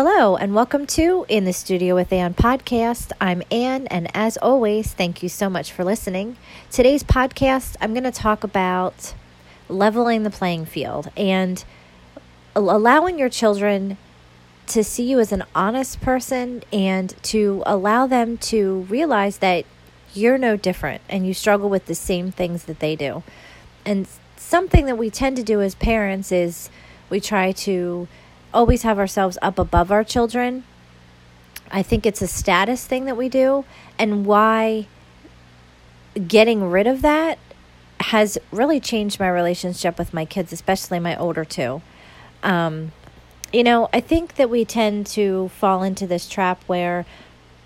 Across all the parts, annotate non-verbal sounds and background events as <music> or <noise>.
Hello, and welcome to In the Studio with Anne podcast. I'm Anne, and as always, thank you so much for listening. Today's podcast, I'm going to talk about leveling the playing field and allowing your children to see you as an honest person and to allow them to realize that you're no different and you struggle with the same things that they do. And something that we tend to do as parents is we try to always have ourselves up above our children. I think it's a status thing that we do, and why getting rid of that has really changed my relationship with my kids, especially my older two. Um, you know, I think that we tend to fall into this trap where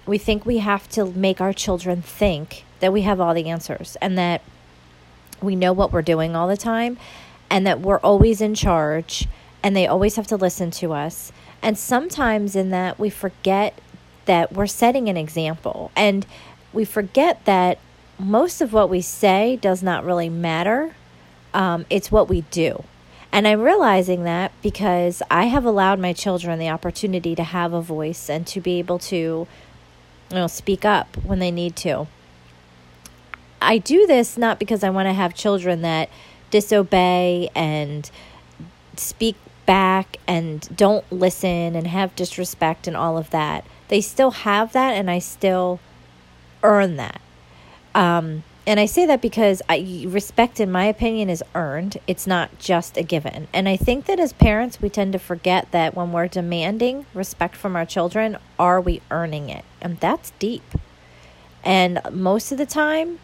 we think we have to make our children think that we have all the answers and that we know what we're doing all the time and that we're always in charge and they always have to listen to us. And sometimes in that, we forget that we're setting an example and we forget that most of what we say does not really matter. Um, it's what we do. And I'm realizing that because I have allowed my children the opportunity to have a voice and to be able to, you know, speak up when they need to. I do this not because I want to have children that disobey and speak back and don't listen and have disrespect and all of that. They still have that, and I still earn that. Um, and I say that because I, respect, in my opinion, is earned. It's not just a given. And I think that as parents, we tend to forget that when we're demanding respect from our children, are we earning it? And that's deep. And most of the time,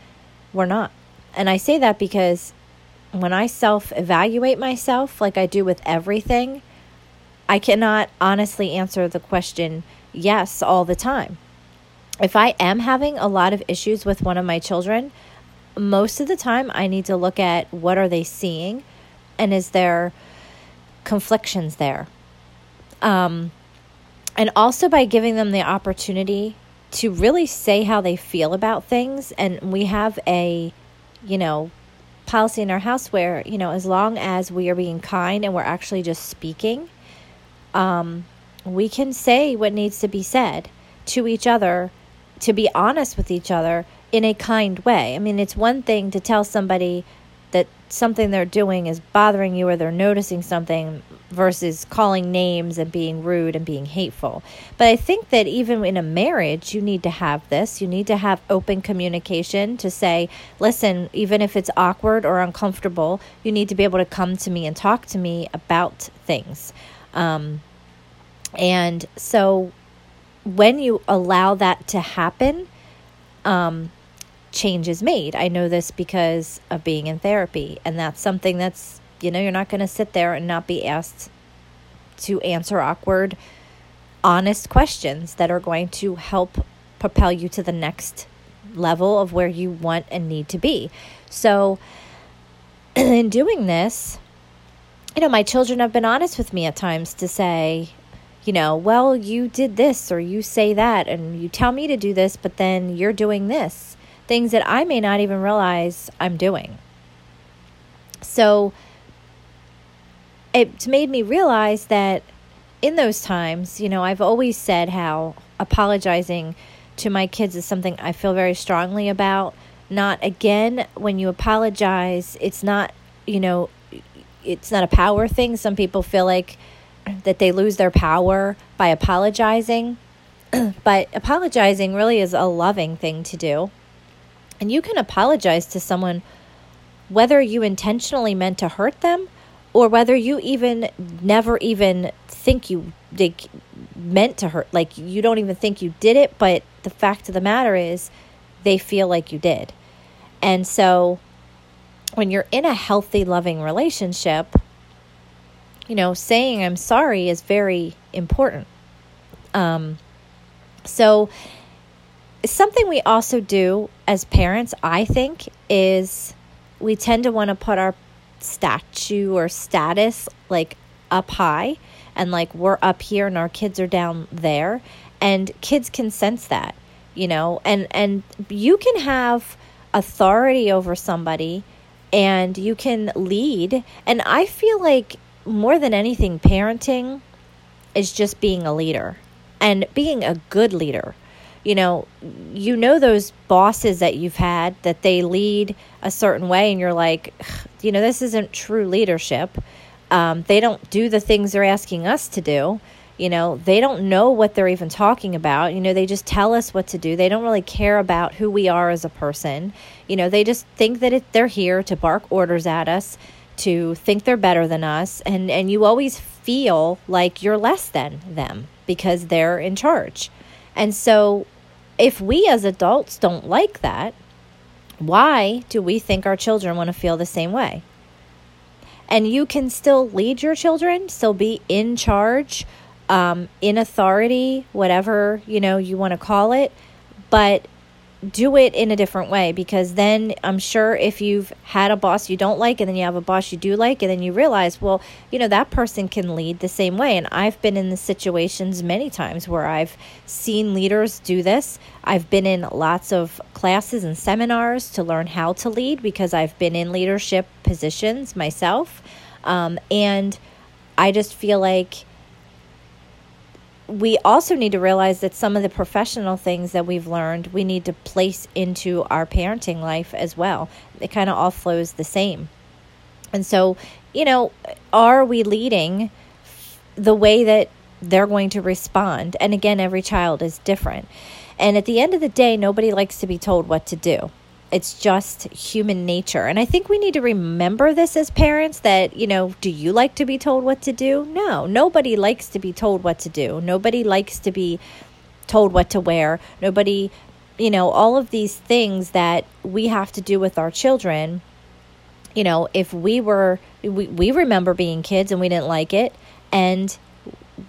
we're not. And I say that because when I self evaluate myself, like I do with everything, I cannot honestly answer the question yes all the time. If I am having a lot of issues with one of my children, most of the time I need to look at what are they seeing and is there conflictions there. Um, and also by giving them the opportunity to really say how they feel about things. And we have a, you know, policy in our house where, you know, as long as we are being kind and we're actually just speaking, um, we can say what needs to be said to each other, to be honest with each other in a kind way. I mean, it's one thing to tell somebody something they're doing is bothering you or they're noticing something versus calling names and being rude and being hateful. But I think that even in a marriage, you need to have this. You need to have open communication to say, listen, even if it's awkward or uncomfortable, you need to be able to come to me and talk to me about things. Um, and so when you allow that to happen, um, change is made. I know this because of being in therapy, and that's something that's, you know, you're not going to sit there and not be asked to answer awkward, honest questions that are going to help propel you to the next level of where you want and need to be. So, <clears throat> in doing this, you know, my children have been honest with me at times to say, you know, well, you did this or you say that and you tell me to do this, but then you're doing this things that I may not even realize I'm doing. So it made me realize that in those times, you know, I've always said how apologizing to my kids is something I feel very strongly about. Not again, when you apologize, it's not, you know, it's not a power thing. Some people feel like that they lose their power by apologizing. <clears throat> but apologizing really is a loving thing to do. And you can apologize to someone whether you intentionally meant to hurt them or whether you even never even think you did, meant to hurt. Like you don't even think you did it, but the fact of the matter is they feel like you did. And so when you're in a healthy, loving relationship, you know, saying I'm sorry is very important. Um, so something we also do as parents, I think, is we tend to want to put our statue or status like up high and like we're up here and our kids are down there and kids can sense that you know and and you can have authority over somebody and you can lead and i feel like more than anything parenting is just being a leader and being a good leader. You know, you know those bosses that you've had that they lead a certain way, and you're like, you know, this isn't true leadership. Um, they don't do the things they're asking us to do. You know, they don't know what they're even talking about. You know, they just tell us what to do. They don't really care about who we are as a person. You know, they just think that it, they're here to bark orders at us, to think they're better than us. And, and you always feel like you're less than them because they're in charge. And so, if we as adults don't like that, why do we think our children want to feel the same way? And you can still lead your children, still be in charge um, in authority, whatever you know you want to call it, but do it in a different way because then I'm sure if you've had a boss you don't like and then you have a boss you do like and then you realize, well, you know, that person can lead the same way. And I've been in the situations many times where I've seen leaders do this. I've been in lots of classes and seminars to learn how to lead because I've been in leadership positions myself. Um, and I just feel like we also need to realize that some of the professional things that we've learned we need to place into our parenting life as well. It kind of all flows the same. And so, you know, are we leading the way that they're going to respond? And again, every child is different. And at the end of the day, nobody likes to be told what to do it's just human nature. And I think we need to remember this as parents that, you know, do you like to be told what to do? No, nobody likes to be told what to do. Nobody likes to be told what to wear. Nobody, you know, all of these things that we have to do with our children. You know, if we were, we, we remember being kids and we didn't like it. And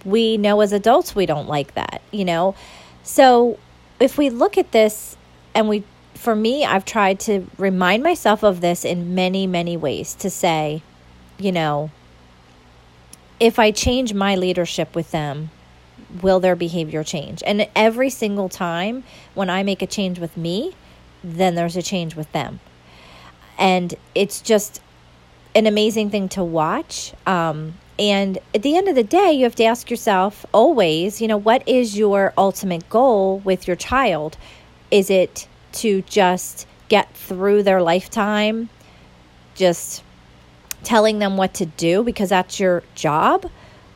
we know as adults we don't like that, you know. So if we look at this and we for me, I've tried to remind myself of this in many, many ways to say, you know, if I change my leadership with them, will their behavior change? And every single time when I make a change with me, then there's a change with them. And it's just an amazing thing to watch. Um, and at the end of the day, you have to ask yourself always, you know, what is your ultimate goal with your child? Is it to just get through their lifetime, just telling them what to do because that's your job?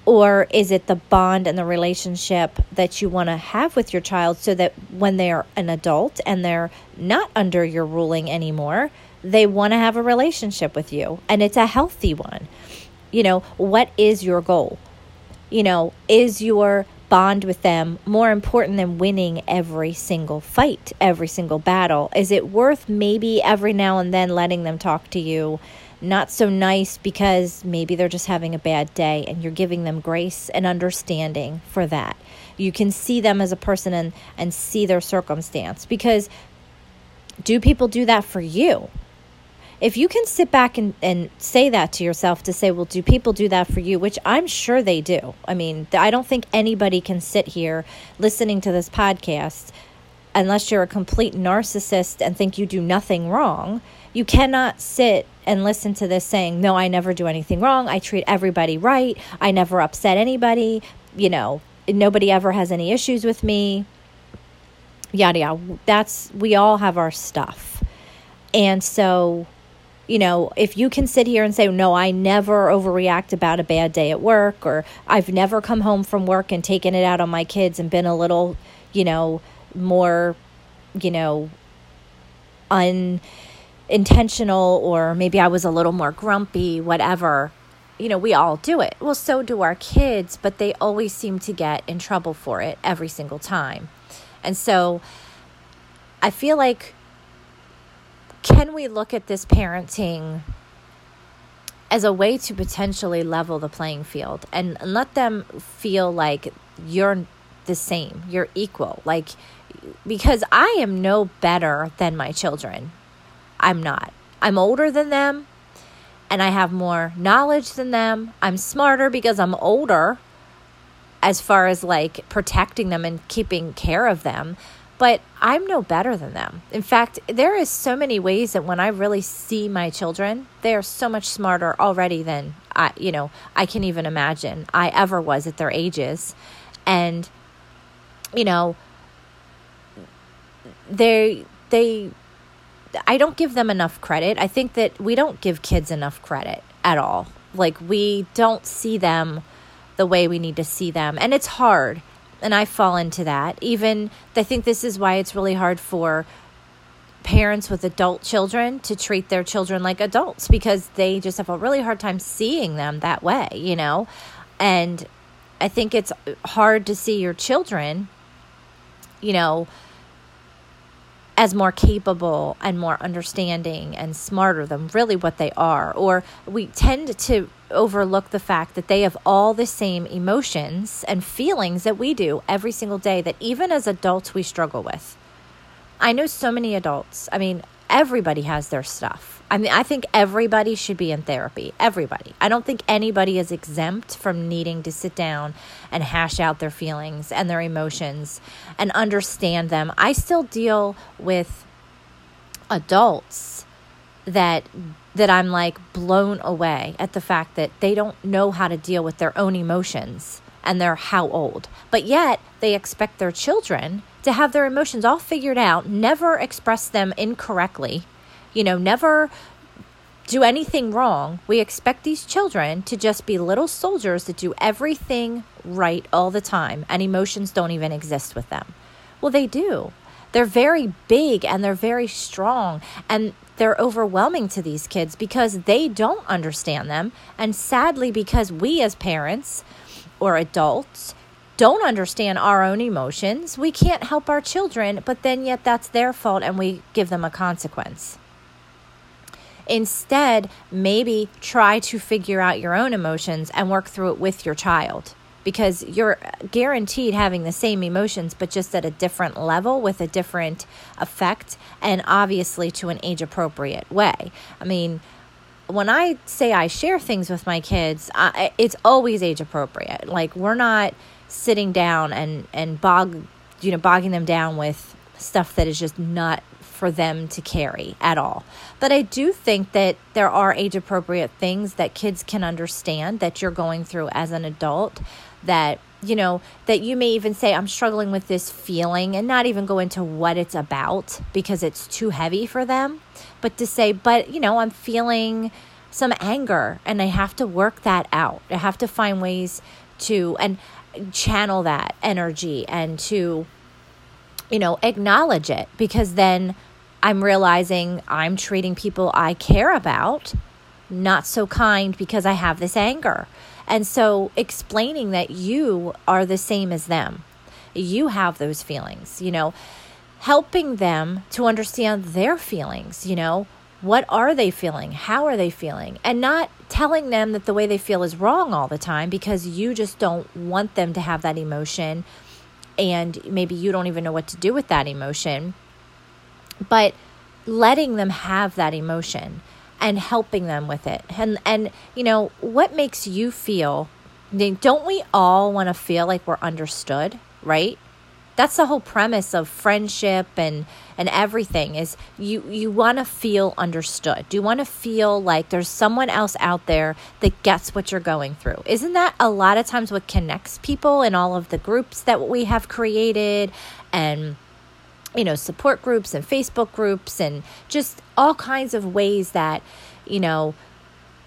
Or is it the bond and the relationship that you want to have with your child so that when they're an adult and they're not under your ruling anymore, they want to have a relationship with you and it's a healthy one? You know, what is your goal? You know, is your bond with them more important than winning every single fight, every single battle? Is it worth maybe every now and then letting them talk to you? Not so nice because maybe they're just having a bad day and you're giving them grace and understanding for that. You can see them as a person and, and see their circumstance because do people do that for you? If you can sit back and, and say that to yourself to say, well, do people do that for you? Which I'm sure they do. I mean, I don't think anybody can sit here listening to this podcast unless you're a complete narcissist and think you do nothing wrong. You cannot sit and listen to this saying, no, I never do anything wrong. I treat everybody right. I never upset anybody. You know, nobody ever has any issues with me. Yada yada. That's, we all have our stuff. And so you know, if you can sit here and say, no, I never overreact about a bad day at work, or I've never come home from work and taken it out on my kids and been a little, you know, more, you know, unintentional, or maybe I was a little more grumpy, whatever. You know, we all do it. Well, so do our kids, but they always seem to get in trouble for it every single time. And so I feel like can we look at this parenting as a way to potentially level the playing field and, let them feel like you're the same, you're equal? Like, because I am no better than my children. I'm not. I'm older than them and I have more knowledge than them. I'm smarter because I'm older as far as like protecting them and keeping care of them but I'm no better than them. In fact, there is so many ways that when I really see my children, they are so much smarter already than I, you know, I can even imagine I ever was at their ages. And, you know, they, they, I don't give them enough credit. I think that we don't give kids enough credit at all. Like, we don't see them the way we need to see them. And it's hard. And I fall into that. Even, I think this is why it's really hard for parents with adult children to treat their children like adults because they just have a really hard time seeing them that way, you know? And I think it's hard to see your children, you know, as more capable and more understanding and smarter than really what they are. Or we tend to overlook the fact that they have all the same emotions and feelings that we do every single day that even as adults we struggle with. I know so many adults. I mean, everybody has their stuff. I mean, I think everybody should be in therapy. Everybody. I don't think anybody is exempt from needing to sit down and hash out their feelings and their emotions and understand them. I still deal with adults that that I'm like blown away at the fact that they don't know how to deal with their own emotions and they're how old. But yet they expect their children to have their emotions all figured out, never express them incorrectly, you know, never do anything wrong. We expect these children to just be little soldiers that do everything right all the time, and emotions don't even exist with them. Well, they do. They're very big and they're very strong, and they're overwhelming to these kids because they don't understand them. And sadly, because we as parents or adults don't understand our own emotions, we can't help our children, but then yet that's their fault and we give them a consequence. Instead, maybe try to figure out your own emotions and work through it with your child because you're guaranteed having the same emotions, but just at a different level with a different effect and obviously to an age appropriate way. I mean, when I say I share things with my kids, I, it's always age appropriate. Like, we're not sitting down and, and bog, you know, bogging them down with stuff that is just not for them to carry at all. But I do think that there are age appropriate things that kids can understand that you're going through as an adult that you know that you may even say I'm struggling with this feeling and not even go into what it's about because it's too heavy for them but to say but you know I'm feeling some anger and I have to work that out I have to find ways to and channel that energy and to you know acknowledge it because then I'm realizing I'm treating people I care about not so kind because I have this anger. And so explaining that you are the same as them, you have those feelings, you know, helping them to understand their feelings, you know, what are they feeling? How are they feeling? And not telling them that the way they feel is wrong all the time because you just don't want them to have that emotion and maybe you don't even know what to do with that emotion. But letting them have that emotion and helping them with it. And and you know, what makes you feel don't we all want to feel like we're understood, right? That's the whole premise of friendship and and everything is you you want to feel understood. Do you want to feel like there's someone else out there that gets what you're going through? Isn't that a lot of times what connects people in all of the groups that we have created and you know, support groups and Facebook groups and just all kinds of ways that, you know,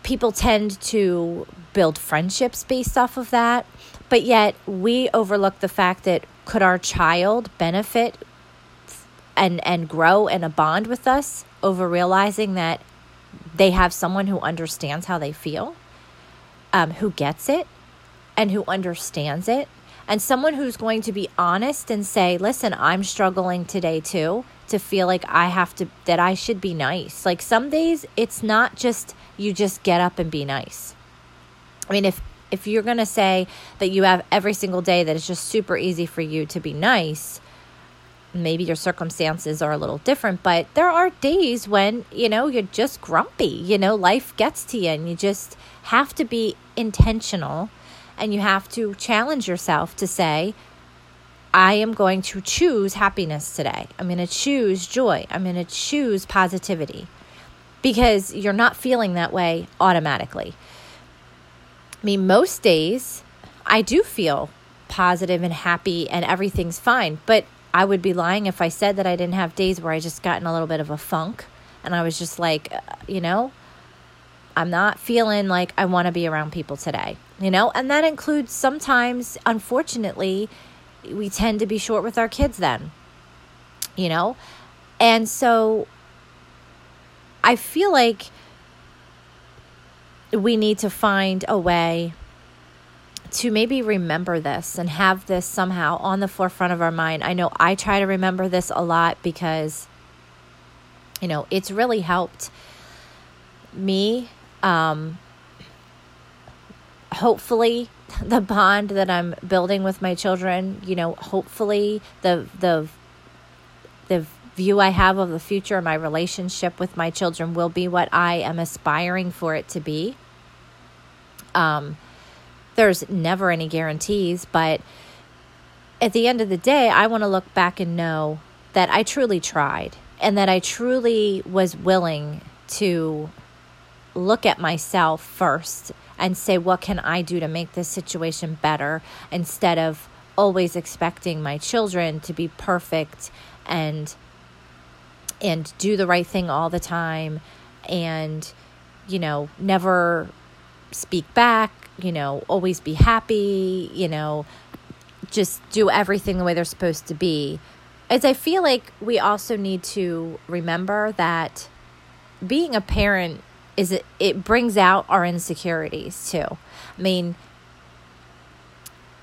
people tend to build friendships based off of that. But yet we overlook the fact that could our child benefit and and grow in a bond with us over realizing that they have someone who understands how they feel, um, who gets it, and who understands it and someone who's going to be honest and say, listen, I'm struggling today too, to feel like I have to, that I should be nice. Like some days it's not just you just get up and be nice. I mean, if, if you're going to say that you have every single day that it's just super easy for you to be nice, maybe your circumstances are a little different, but there are days when, you know, you're just grumpy. You know, life gets to you and you just have to be intentional and you have to challenge yourself to say, I am going to choose happiness today. I'm going to choose joy. I'm going to choose positivity because you're not feeling that way automatically. I mean, most days I do feel positive and happy and everything's fine, but I would be lying if I said that I didn't have days where I just got in a little bit of a funk and I was just like, uh, you know, I'm not feeling like I want to be around people today, you know? And that includes sometimes, unfortunately, we tend to be short with our kids then, you know? And so I feel like we need to find a way to maybe remember this and have this somehow on the forefront of our mind. I know I try to remember this a lot because, you know, it's really helped me. Um, hopefully, the bond that I'm building with my children, you know, hopefully the the the view I have of the future, my relationship with my children will be what I am aspiring for it to be. Um, there's never any guarantees, but at the end of the day, I want to look back and know that I truly tried and that I truly was willing to look at myself first and say, what can I do to make this situation better? Instead of always expecting my children to be perfect and and do the right thing all the time and you know never speak back you know always be happy you know just do everything the way they're supposed to be. As i feel like we also need to remember that being a parent is it, it brings out our insecurities too i mean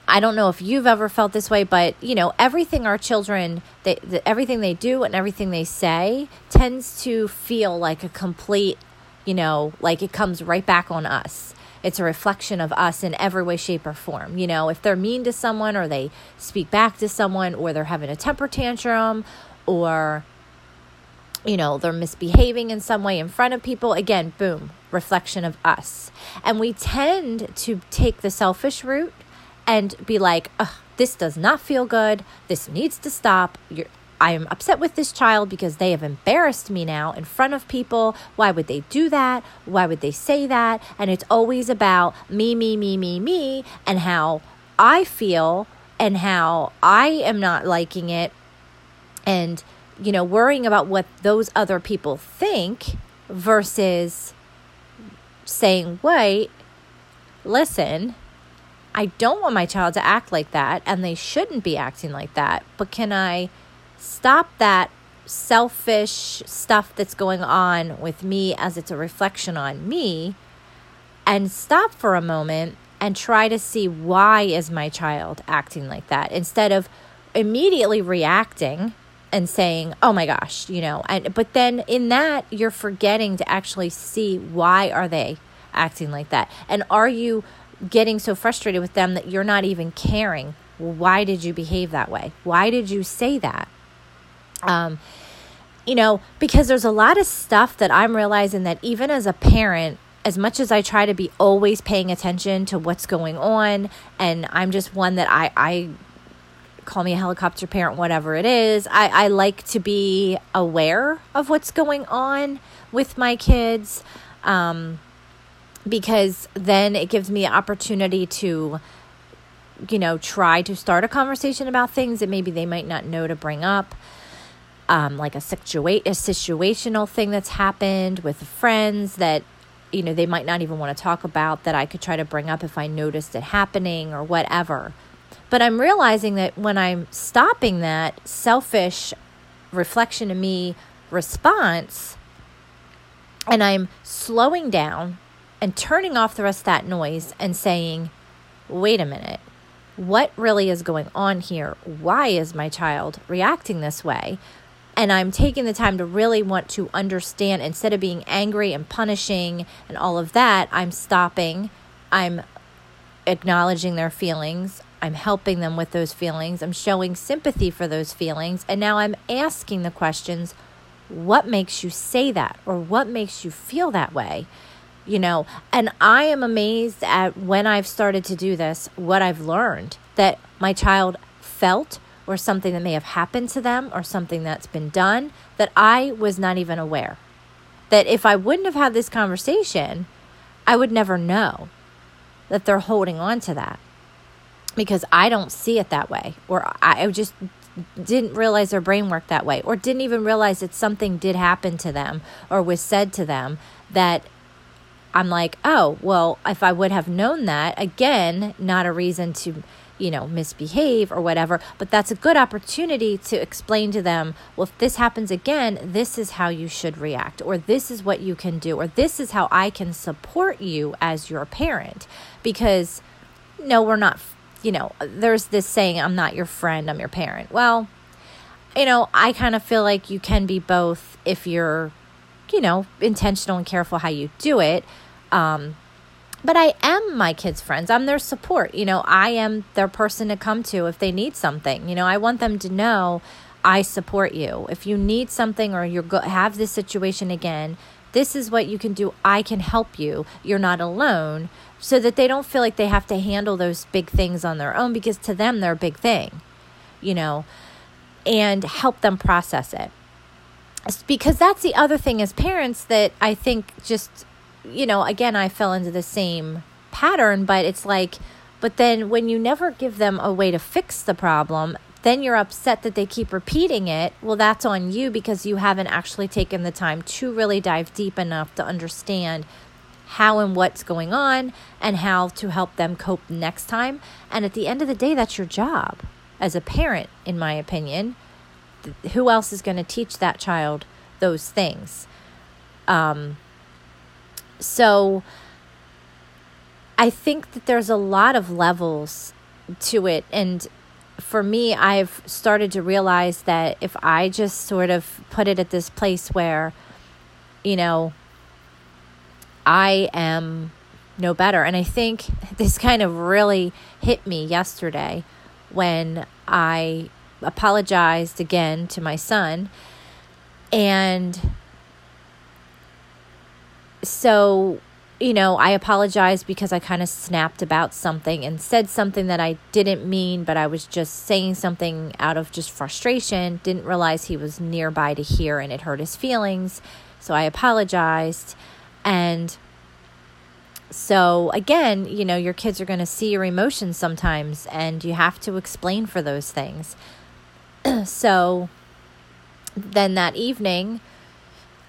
I don't know if you've ever felt this way, but you know, everything our children, they, the, everything they do and everything they say tends to feel like a complete, you know, like it comes right back on us. It's a reflection of us in every way, shape, or form. You know, if they're mean to someone or they speak back to someone or they're having a temper tantrum or, you know, they're misbehaving in some way in front of people, again, boom, reflection of us. And we tend to take the selfish route and be like, this does not feel good. This needs to stop. You're, I am upset with this child because they have embarrassed me now in front of people. Why would they do that? Why would they say that? And it's always about me, me, me, me, me, and how I feel and how I am not liking it. And, you know, worrying about what those other people think versus saying, wait, listen, I don't want my child to act like that, and they shouldn't be acting like that. But can I stop that selfish stuff that's going on with me as it's a reflection on me and stop for a moment and try to see why is my child acting like that instead of immediately reacting and saying oh my gosh you know and but then in that you're forgetting to actually see why are they acting like that and are you getting so frustrated with them that you're not even caring. Why did you behave that way? Why did you say that? Um, you know, because there's a lot of stuff that I'm realizing that even as a parent, as much as I try to be always paying attention to what's going on, and I'm just one that I, I call me a helicopter parent, whatever it is, I, I like to be aware of what's going on with my kids. Um, because then it gives me opportunity to you know try to start a conversation about things that maybe they might not know to bring up um, like a situa- a situational thing that's happened with friends that you know they might not even want to talk about that I could try to bring up if I noticed it happening or whatever. But I'm realizing that when I'm stopping that selfish reflection of me response and I'm slowing down and turning off the rest of that noise and saying, wait a minute, what really is going on here? Why is my child reacting this way? And I'm taking the time to really want to understand instead of being angry and punishing and all of that, I'm stopping. I'm acknowledging their feelings. I'm helping them with those feelings. I'm showing sympathy for those feelings. And now I'm asking the questions what makes you say that? Or what makes you feel that way? you know and i am amazed at when i've started to do this what i've learned that my child felt or something that may have happened to them or something that's been done that i was not even aware that if i wouldn't have had this conversation i would never know that they're holding on to that because I don't see it that way, or I just didn't realize their brain worked that way, or didn't even realize that something did happen to them or was said to them that I'm like, oh, well, if I would have known that, again, not a reason to, you know, misbehave or whatever, but that's a good opportunity to explain to them, well, if this happens again, this is how you should react, or this is what you can do, or this is how I can support you as your parent. Because, no, we're not you know, there's this saying, I'm not your friend, I'm your parent. Well, you know, I kind of feel like you can be both if you're, you know, intentional and careful how you do it. Um, but I am my kids' friends. I'm their support. You know, I am their person to come to if they need something. You know, I want them to know I support you. If you need something or you go- have this situation again, this is what you can do. I can help you. You're not alone so that they don't feel like they have to handle those big things on their own because to them they're a big thing, you know, and help them process it. Because that's the other thing as parents that I think just, you know, again, I fell into the same pattern, but it's like, but then when you never give them a way to fix the problem, then you're upset that they keep repeating it. Well, that's on you because you haven't actually taken the time to really dive deep enough to understand how and what's going on and how to help them cope next time. And at the end of the day, that's your job as a parent, in my opinion. Who else is going to teach that child those things? Um, so I think that there's a lot of levels to it. And for me, I've started to realize that if I just sort of put it at this place where, you know, I am no better. And I think <laughs> this kind of really hit me yesterday when I apologized again to my son. And so, you know, I apologized because I kind of snapped about something and said something that I didn't mean, but I was just saying something out of just frustration. Didn't realize he was nearby to hear and it hurt his feelings. So I apologized. And so, again, you know, your kids are going to see your emotions sometimes, and you have to explain for those things. <clears throat> so, then that evening,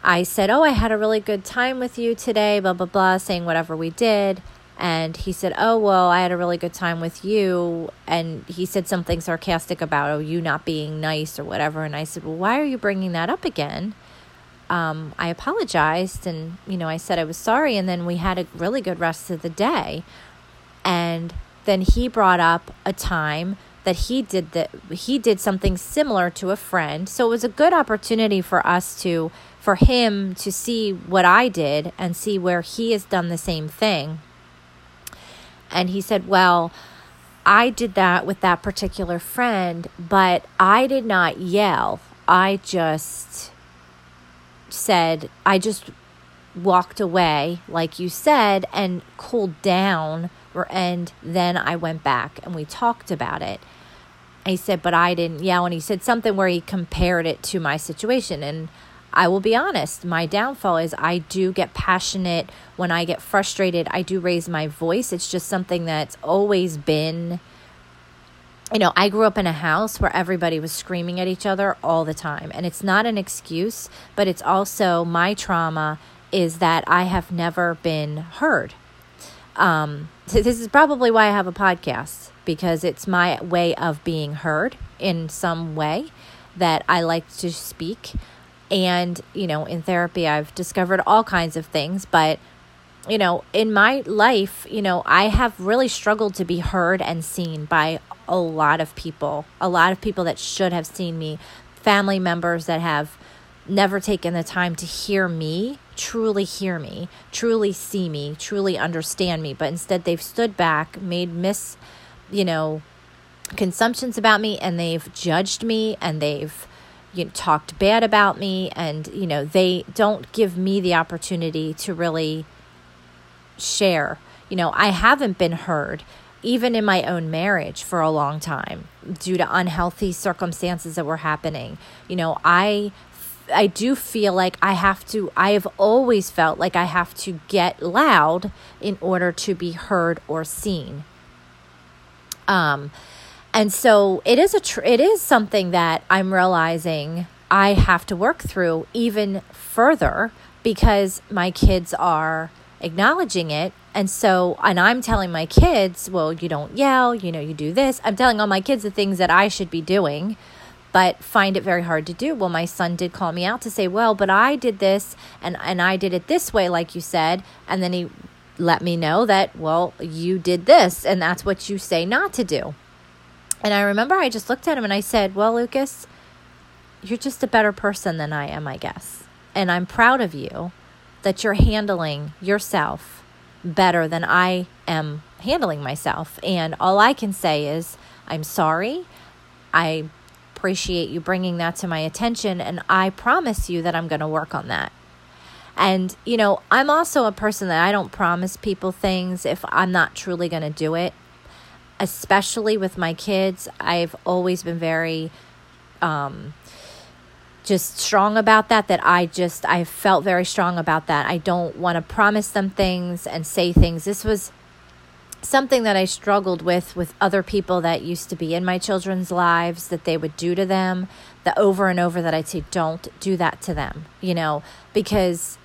I said, Oh, I had a really good time with you today, blah, blah, blah, saying whatever we did. And he said, Oh, well, I had a really good time with you. And he said something sarcastic about, Oh, you not being nice or whatever. And I said, Well, why are you bringing that up again? Um, I apologized and, you know, I said I was sorry. And then we had a really good rest of the day. And then he brought up a time that he did that he did something similar to a friend. So it was a good opportunity for us to for him to see what I did and see where he has done the same thing. And he said, "Well, I did that with that particular friend, but I did not yell. I just said, I just walked away, like you said, and cooled down. And then I went back and we talked about it. He said, but I didn't yell. And he said something where he compared it to my situation. And I will be honest, my downfall is I do get passionate. When I get frustrated, I do raise my voice. It's just something that's always been you know, I grew up in a house where everybody was screaming at each other all the time. And it's not an excuse, but it's also my trauma is that I have never been heard. Um, this is probably why I have a podcast because it's my way of being heard in some way that I like to speak. And, you know, in therapy, I've discovered all kinds of things, but you know, in my life, you know, I have really struggled to be heard and seen by a lot of people, a lot of people that should have seen me, family members that have never taken the time to hear me, truly hear me, truly see me, truly understand me, but instead they've stood back, made miss, you know, consumptions about me and they've judged me and they've you know, talked bad about me and you know they don't give me the opportunity to really share you know i haven't been heard even in my own marriage for a long time due to unhealthy circumstances that were happening. You know, I I do feel like I have to, I have always felt like I have to get loud in order to be heard or seen. Um, and so it is a, tr- it is something that I'm realizing I have to work through even further because my kids are acknowledging it. And so, and I'm telling my kids, well, you don't yell, you know, you do this. I'm telling all my kids the things that I should be doing but find it very hard to do. Well, my son did call me out to say, "Well, but I did this and and I did it this way like you said." And then he let me know that, "Well, you did this and that's what you say not to do." And I remember I just looked at him and I said, "Well, Lucas, you're just a better person than I am, I guess. And I'm proud of you that you're handling yourself better than I am handling myself. And all I can say is, I'm sorry. I appreciate you bringing that to my attention. And I promise you that I'm going to work on that. And, you know, I'm also a person that I don't promise people things if I'm not truly going to do it. Especially with my kids, I've always been very um, just strong about that. That I just, I felt very strong about that. I don't want to promise them things and say things. This was something that I struggled with with other people that used to be in my children's lives that they would do to them, the over and over that I'd say, don't do that to them, you know, because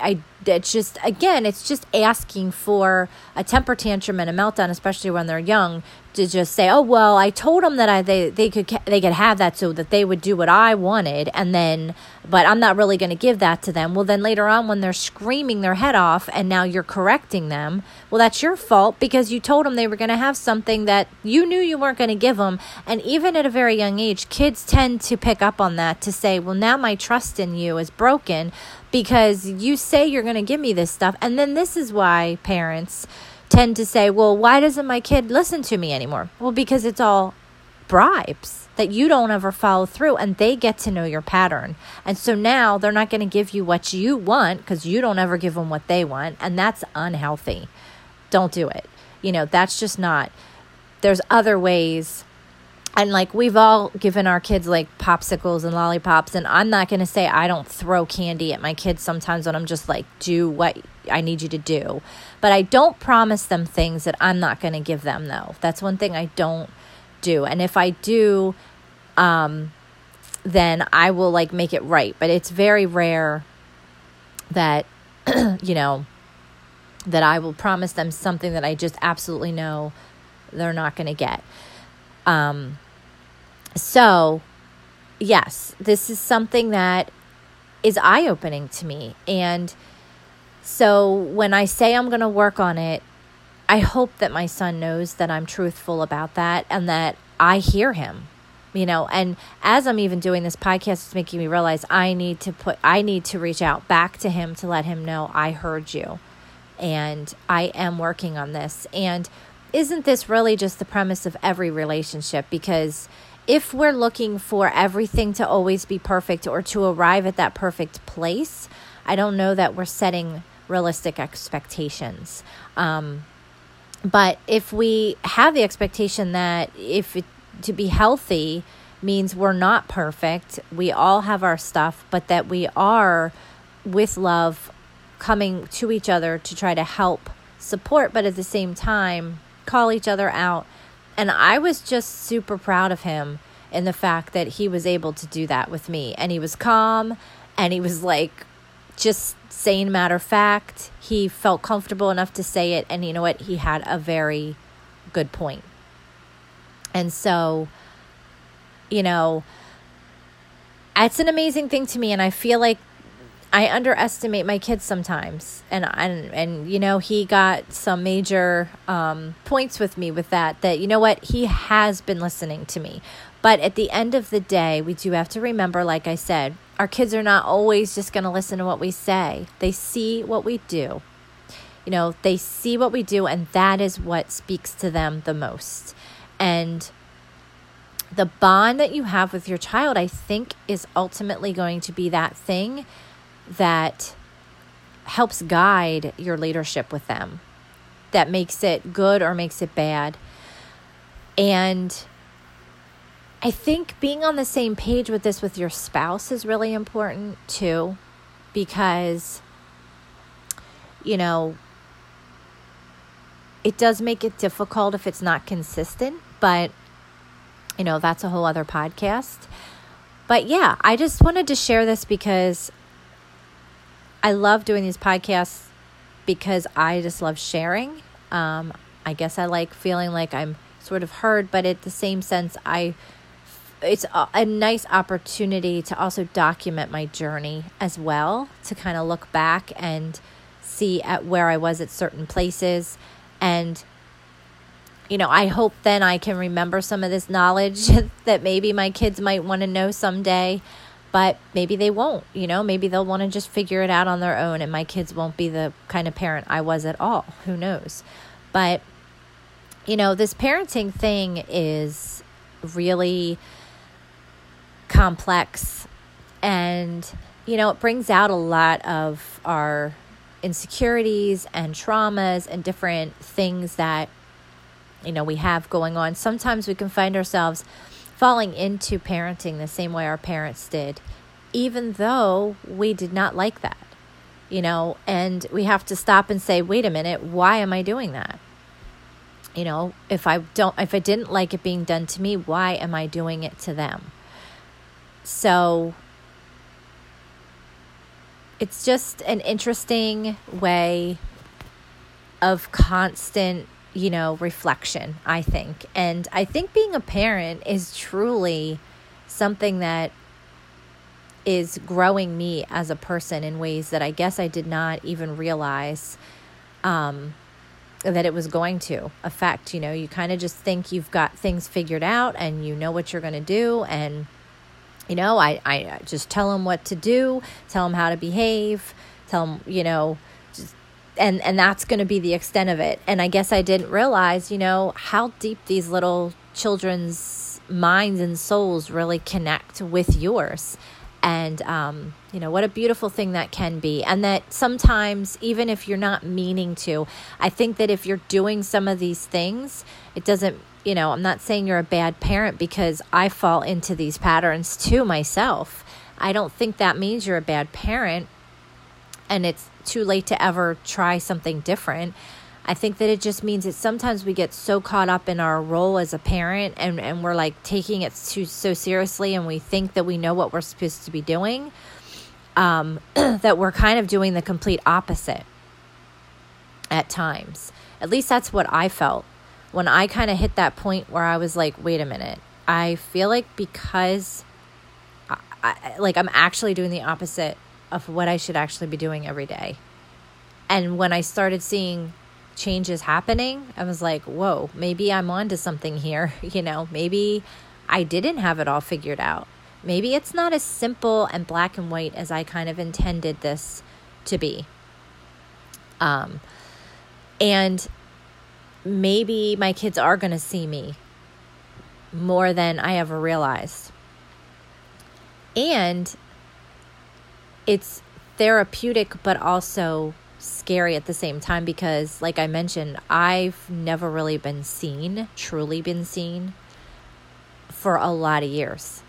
I it's just again it's just asking for a temper tantrum and a meltdown especially when they're young to just say oh well I told them that I they they could they could have that so that they would do what I wanted and then but I'm not really going to give that to them well then later on when they're screaming their head off and now you're correcting them well that's your fault because you told them they were going to have something that you knew you weren't going to give them and even at a very young age kids tend to pick up on that to say well now my trust in you is broken because you say you're going to give me this stuff. And then this is why parents tend to say, well, why doesn't my kid listen to me anymore? Well, because it's all bribes that you don't ever follow through and they get to know your pattern. And so now they're not going to give you what you want because you don't ever give them what they want. And that's unhealthy. Don't do it. You know, that's just not. There's other ways and like we've all given our kids like popsicles and lollipops and i'm not going to say i don't throw candy at my kids sometimes when i'm just like do what i need you to do but i don't promise them things that i'm not going to give them though. That's one thing i don't do. And if i do um then i will like make it right. But it's very rare that <clears throat> you know that i will promise them something that i just absolutely know they're not going to get. Um so, yes, this is something that is eye opening to me. And so when I say I'm going to work on it, I hope that my son knows that I'm truthful about that and that I hear him. You know, and as I'm even doing this podcast, it's making me realize I need to put, I need to reach out back to him to let him know I heard you and I am working on this. And isn't this really just the premise of every relationship? Because if we're looking for everything to always be perfect or to arrive at that perfect place, I don't know that we're setting realistic expectations. Um, but if we have the expectation that if it, to be healthy means we're not perfect, we all have our stuff, but that we are with love coming to each other to try to help support, but at the same time, call each other out and I was just super proud of him in the fact that he was able to do that with me. And he was calm and he was like just saying matter of fact. He felt comfortable enough to say it. And you know what? He had a very good point. And so, you know, it's an amazing thing to me. And I feel like I underestimate my kids sometimes, and and and you know he got some major um, points with me with that. That you know what he has been listening to me, but at the end of the day, we do have to remember, like I said, our kids are not always just going to listen to what we say. They see what we do. You know, they see what we do, and that is what speaks to them the most. And the bond that you have with your child, I think, is ultimately going to be that thing that helps guide your leadership with them, that makes it good or makes it bad. And I think being on the same page with this with your spouse is really important too, because, you know, it does make it difficult if it's not consistent, but, you know, that's a whole other podcast. But yeah, I just wanted to share this because I love doing these podcasts because I just love sharing. Um, I guess I like feeling like I'm sort of heard, but at the same sense, I it's a, a nice opportunity to also document my journey as well to kind of look back and see at where I was at certain places and you know, I hope then I can remember some of this knowledge <laughs> that maybe my kids might want to know someday, but maybe they won't. You know, maybe they'll want to just figure it out on their own, and my kids won't be the kind of parent I was at all. Who knows? But, you know, this parenting thing is really complex and, you know, it brings out a lot of our insecurities and traumas and different things that you know we have going on. Sometimes we can find ourselves falling into parenting the same way our parents did even though we did not like that you know? And we have to stop and say wait a minute why am i doing that? You know if i don't if i didn't like it being done to me why am i doing it to them so it's just an interesting way of constant, you know, reflection, I think. And I think being a parent is truly something that is growing me as a person in ways that I guess I did not even realize um, that it was going to affect. You know, you kind of just think you've got things figured out and you know what you're going to do. And you know, I, I just tell them what to do, tell them how to behave, tell them, you know, just, and, and that's going to be the extent of it. And I guess I didn't realize, you know, how deep these little children's minds and souls really connect with yours. And, um, you know, what a beautiful thing that can be. And that sometimes, even if you're not meaning to, I think that if you're doing some of these things, it doesn't you know, I'm not saying you're a bad parent because I fall into these patterns too myself. I don't think that means you're a bad parent and it's too late to ever try something different. I think that it just means that sometimes we get so caught up in our role as a parent and, and we're like taking it too, so seriously and we think that we know what we're supposed to be doing um, <clears throat> that we're kind of doing the complete opposite at times. At least that's what I felt when I kind of hit that point where I was like, wait a minute, I feel like because I, I, like I'm actually doing the opposite of what I should actually be doing every day. And when I started seeing changes happening, I was like, whoa, maybe I'm onto something here. <laughs> You know, maybe I didn't have it all figured out. Maybe it's not as simple and black and white as I kind of intended this to be. Um, and maybe my kids are going to see me more than I ever realized. And it's therapeutic, but also scary at the same time because, like I mentioned, I've never really been seen, truly been seen for a lot of years.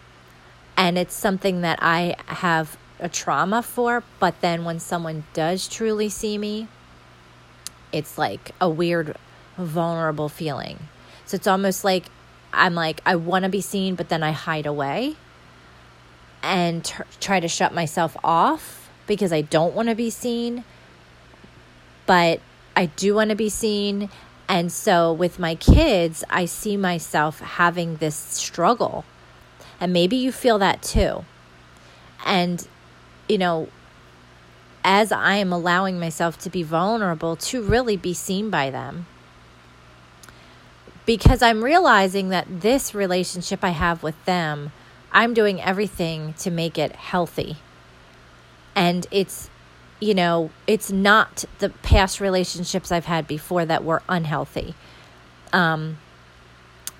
And it's something that I have a trauma for, but then when someone does truly see me, it's like a weird vulnerable feeling. So it's almost like I'm like, I want to be seen, but then I hide away and t- try to shut myself off because I don't want to be seen. But I do want to be seen. And so with my kids, I see myself having this struggle. And maybe you feel that too. And, you know, as I am allowing myself to be vulnerable to really be seen by them, because I'm realizing that this relationship I have with them, I'm doing everything to make it healthy. And it's, you know, it's not the past relationships I've had before that were unhealthy. Um,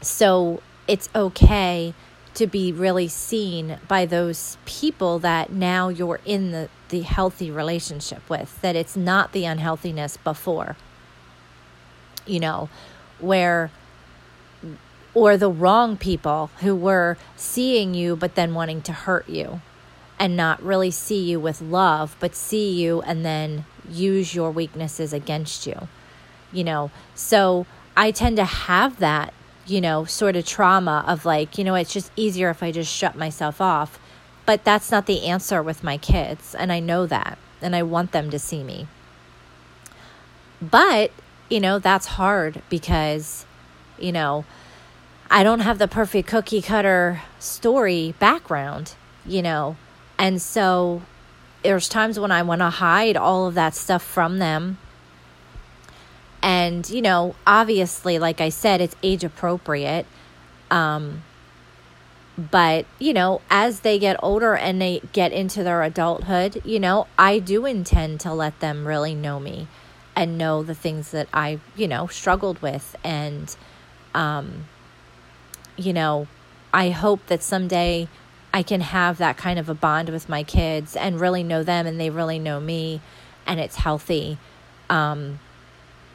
so it's okay to be really seen by those people that now you're in the, the healthy relationship with, that it's not the unhealthiness before, you know, where or the wrong people who were seeing you but then wanting to hurt you and not really see you with love, but see you and then use your weaknesses against you. You know, so I tend to have that, you know, sort of trauma of like, you know, it's just easier if I just shut myself off. But that's not the answer with my kids. And I know that. And I want them to see me. But, you know, that's hard because, you know, I don't have the perfect cookie cutter story background, you know. And so there's times when I want to hide all of that stuff from them. And, you know, obviously, like I said, it's age appropriate. Um, but, you know, as they get older and they get into their adulthood, you know, I do intend to let them really know me and know the things that I, you know, struggled with. And, um, you know, I hope that someday I can have that kind of a bond with my kids and really know them and they really know me and it's healthy. Um,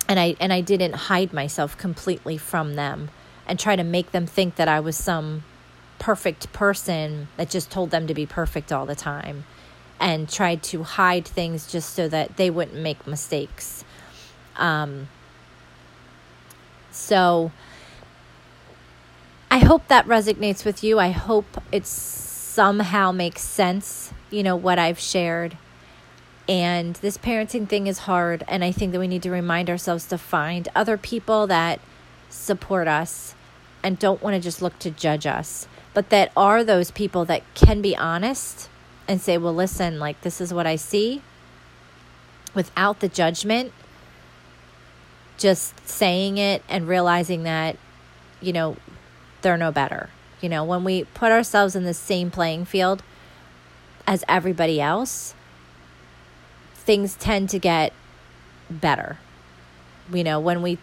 and I and I didn't hide myself completely from them and try to make them think that I was some perfect person that just told them to be perfect all the time and tried to hide things just so that they wouldn't make mistakes. Um, so I hope that resonates with you. I hope it somehow makes sense, you know, what I've shared. And this parenting thing is hard. And I think that we need to remind ourselves to find other people that support us and don't want to just look to judge us, but that are those people that can be honest and say, well, listen, like, this is what I see without the judgment, just saying it and realizing that, you know, they're no better. You know, when we put ourselves in the same playing field as everybody else, things tend to get better. You know, when we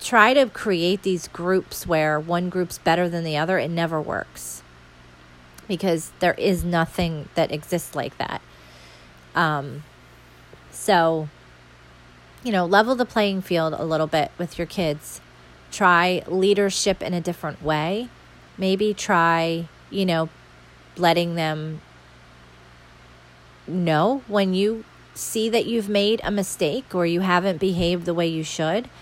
try to create these groups where one group's better than the other, it never works because there is nothing that exists like that. Um, so, you know, level the playing field a little bit with your kids try leadership in a different way. Maybe try, you know, letting them know when you see that you've made a mistake or you haven't behaved the way you should. <clears throat>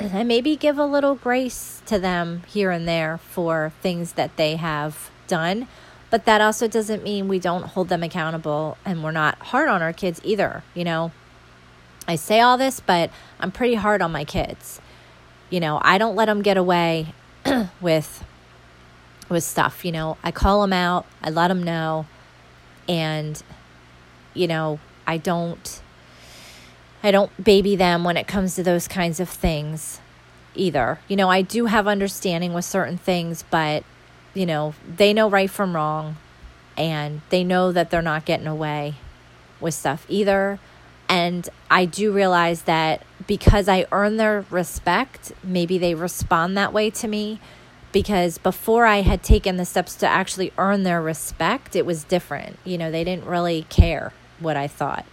And maybe give a little grace to them here and there for things that they have done. But that also doesn't mean we don't hold them accountable and we're not hard on our kids either. You know, I say all this, but I'm pretty hard on my kids you know, I don't let them get away <clears throat> with with stuff, you know. I call them out, I let them know and you know, I don't I don't baby them when it comes to those kinds of things either. You know, I do have understanding with certain things, but you know, they know right from wrong and they know that they're not getting away with stuff either. And I do realize that because I earn their respect, maybe they respond that way to me. Because before I had taken the steps to actually earn their respect, it was different. You know, they didn't really care what I thought.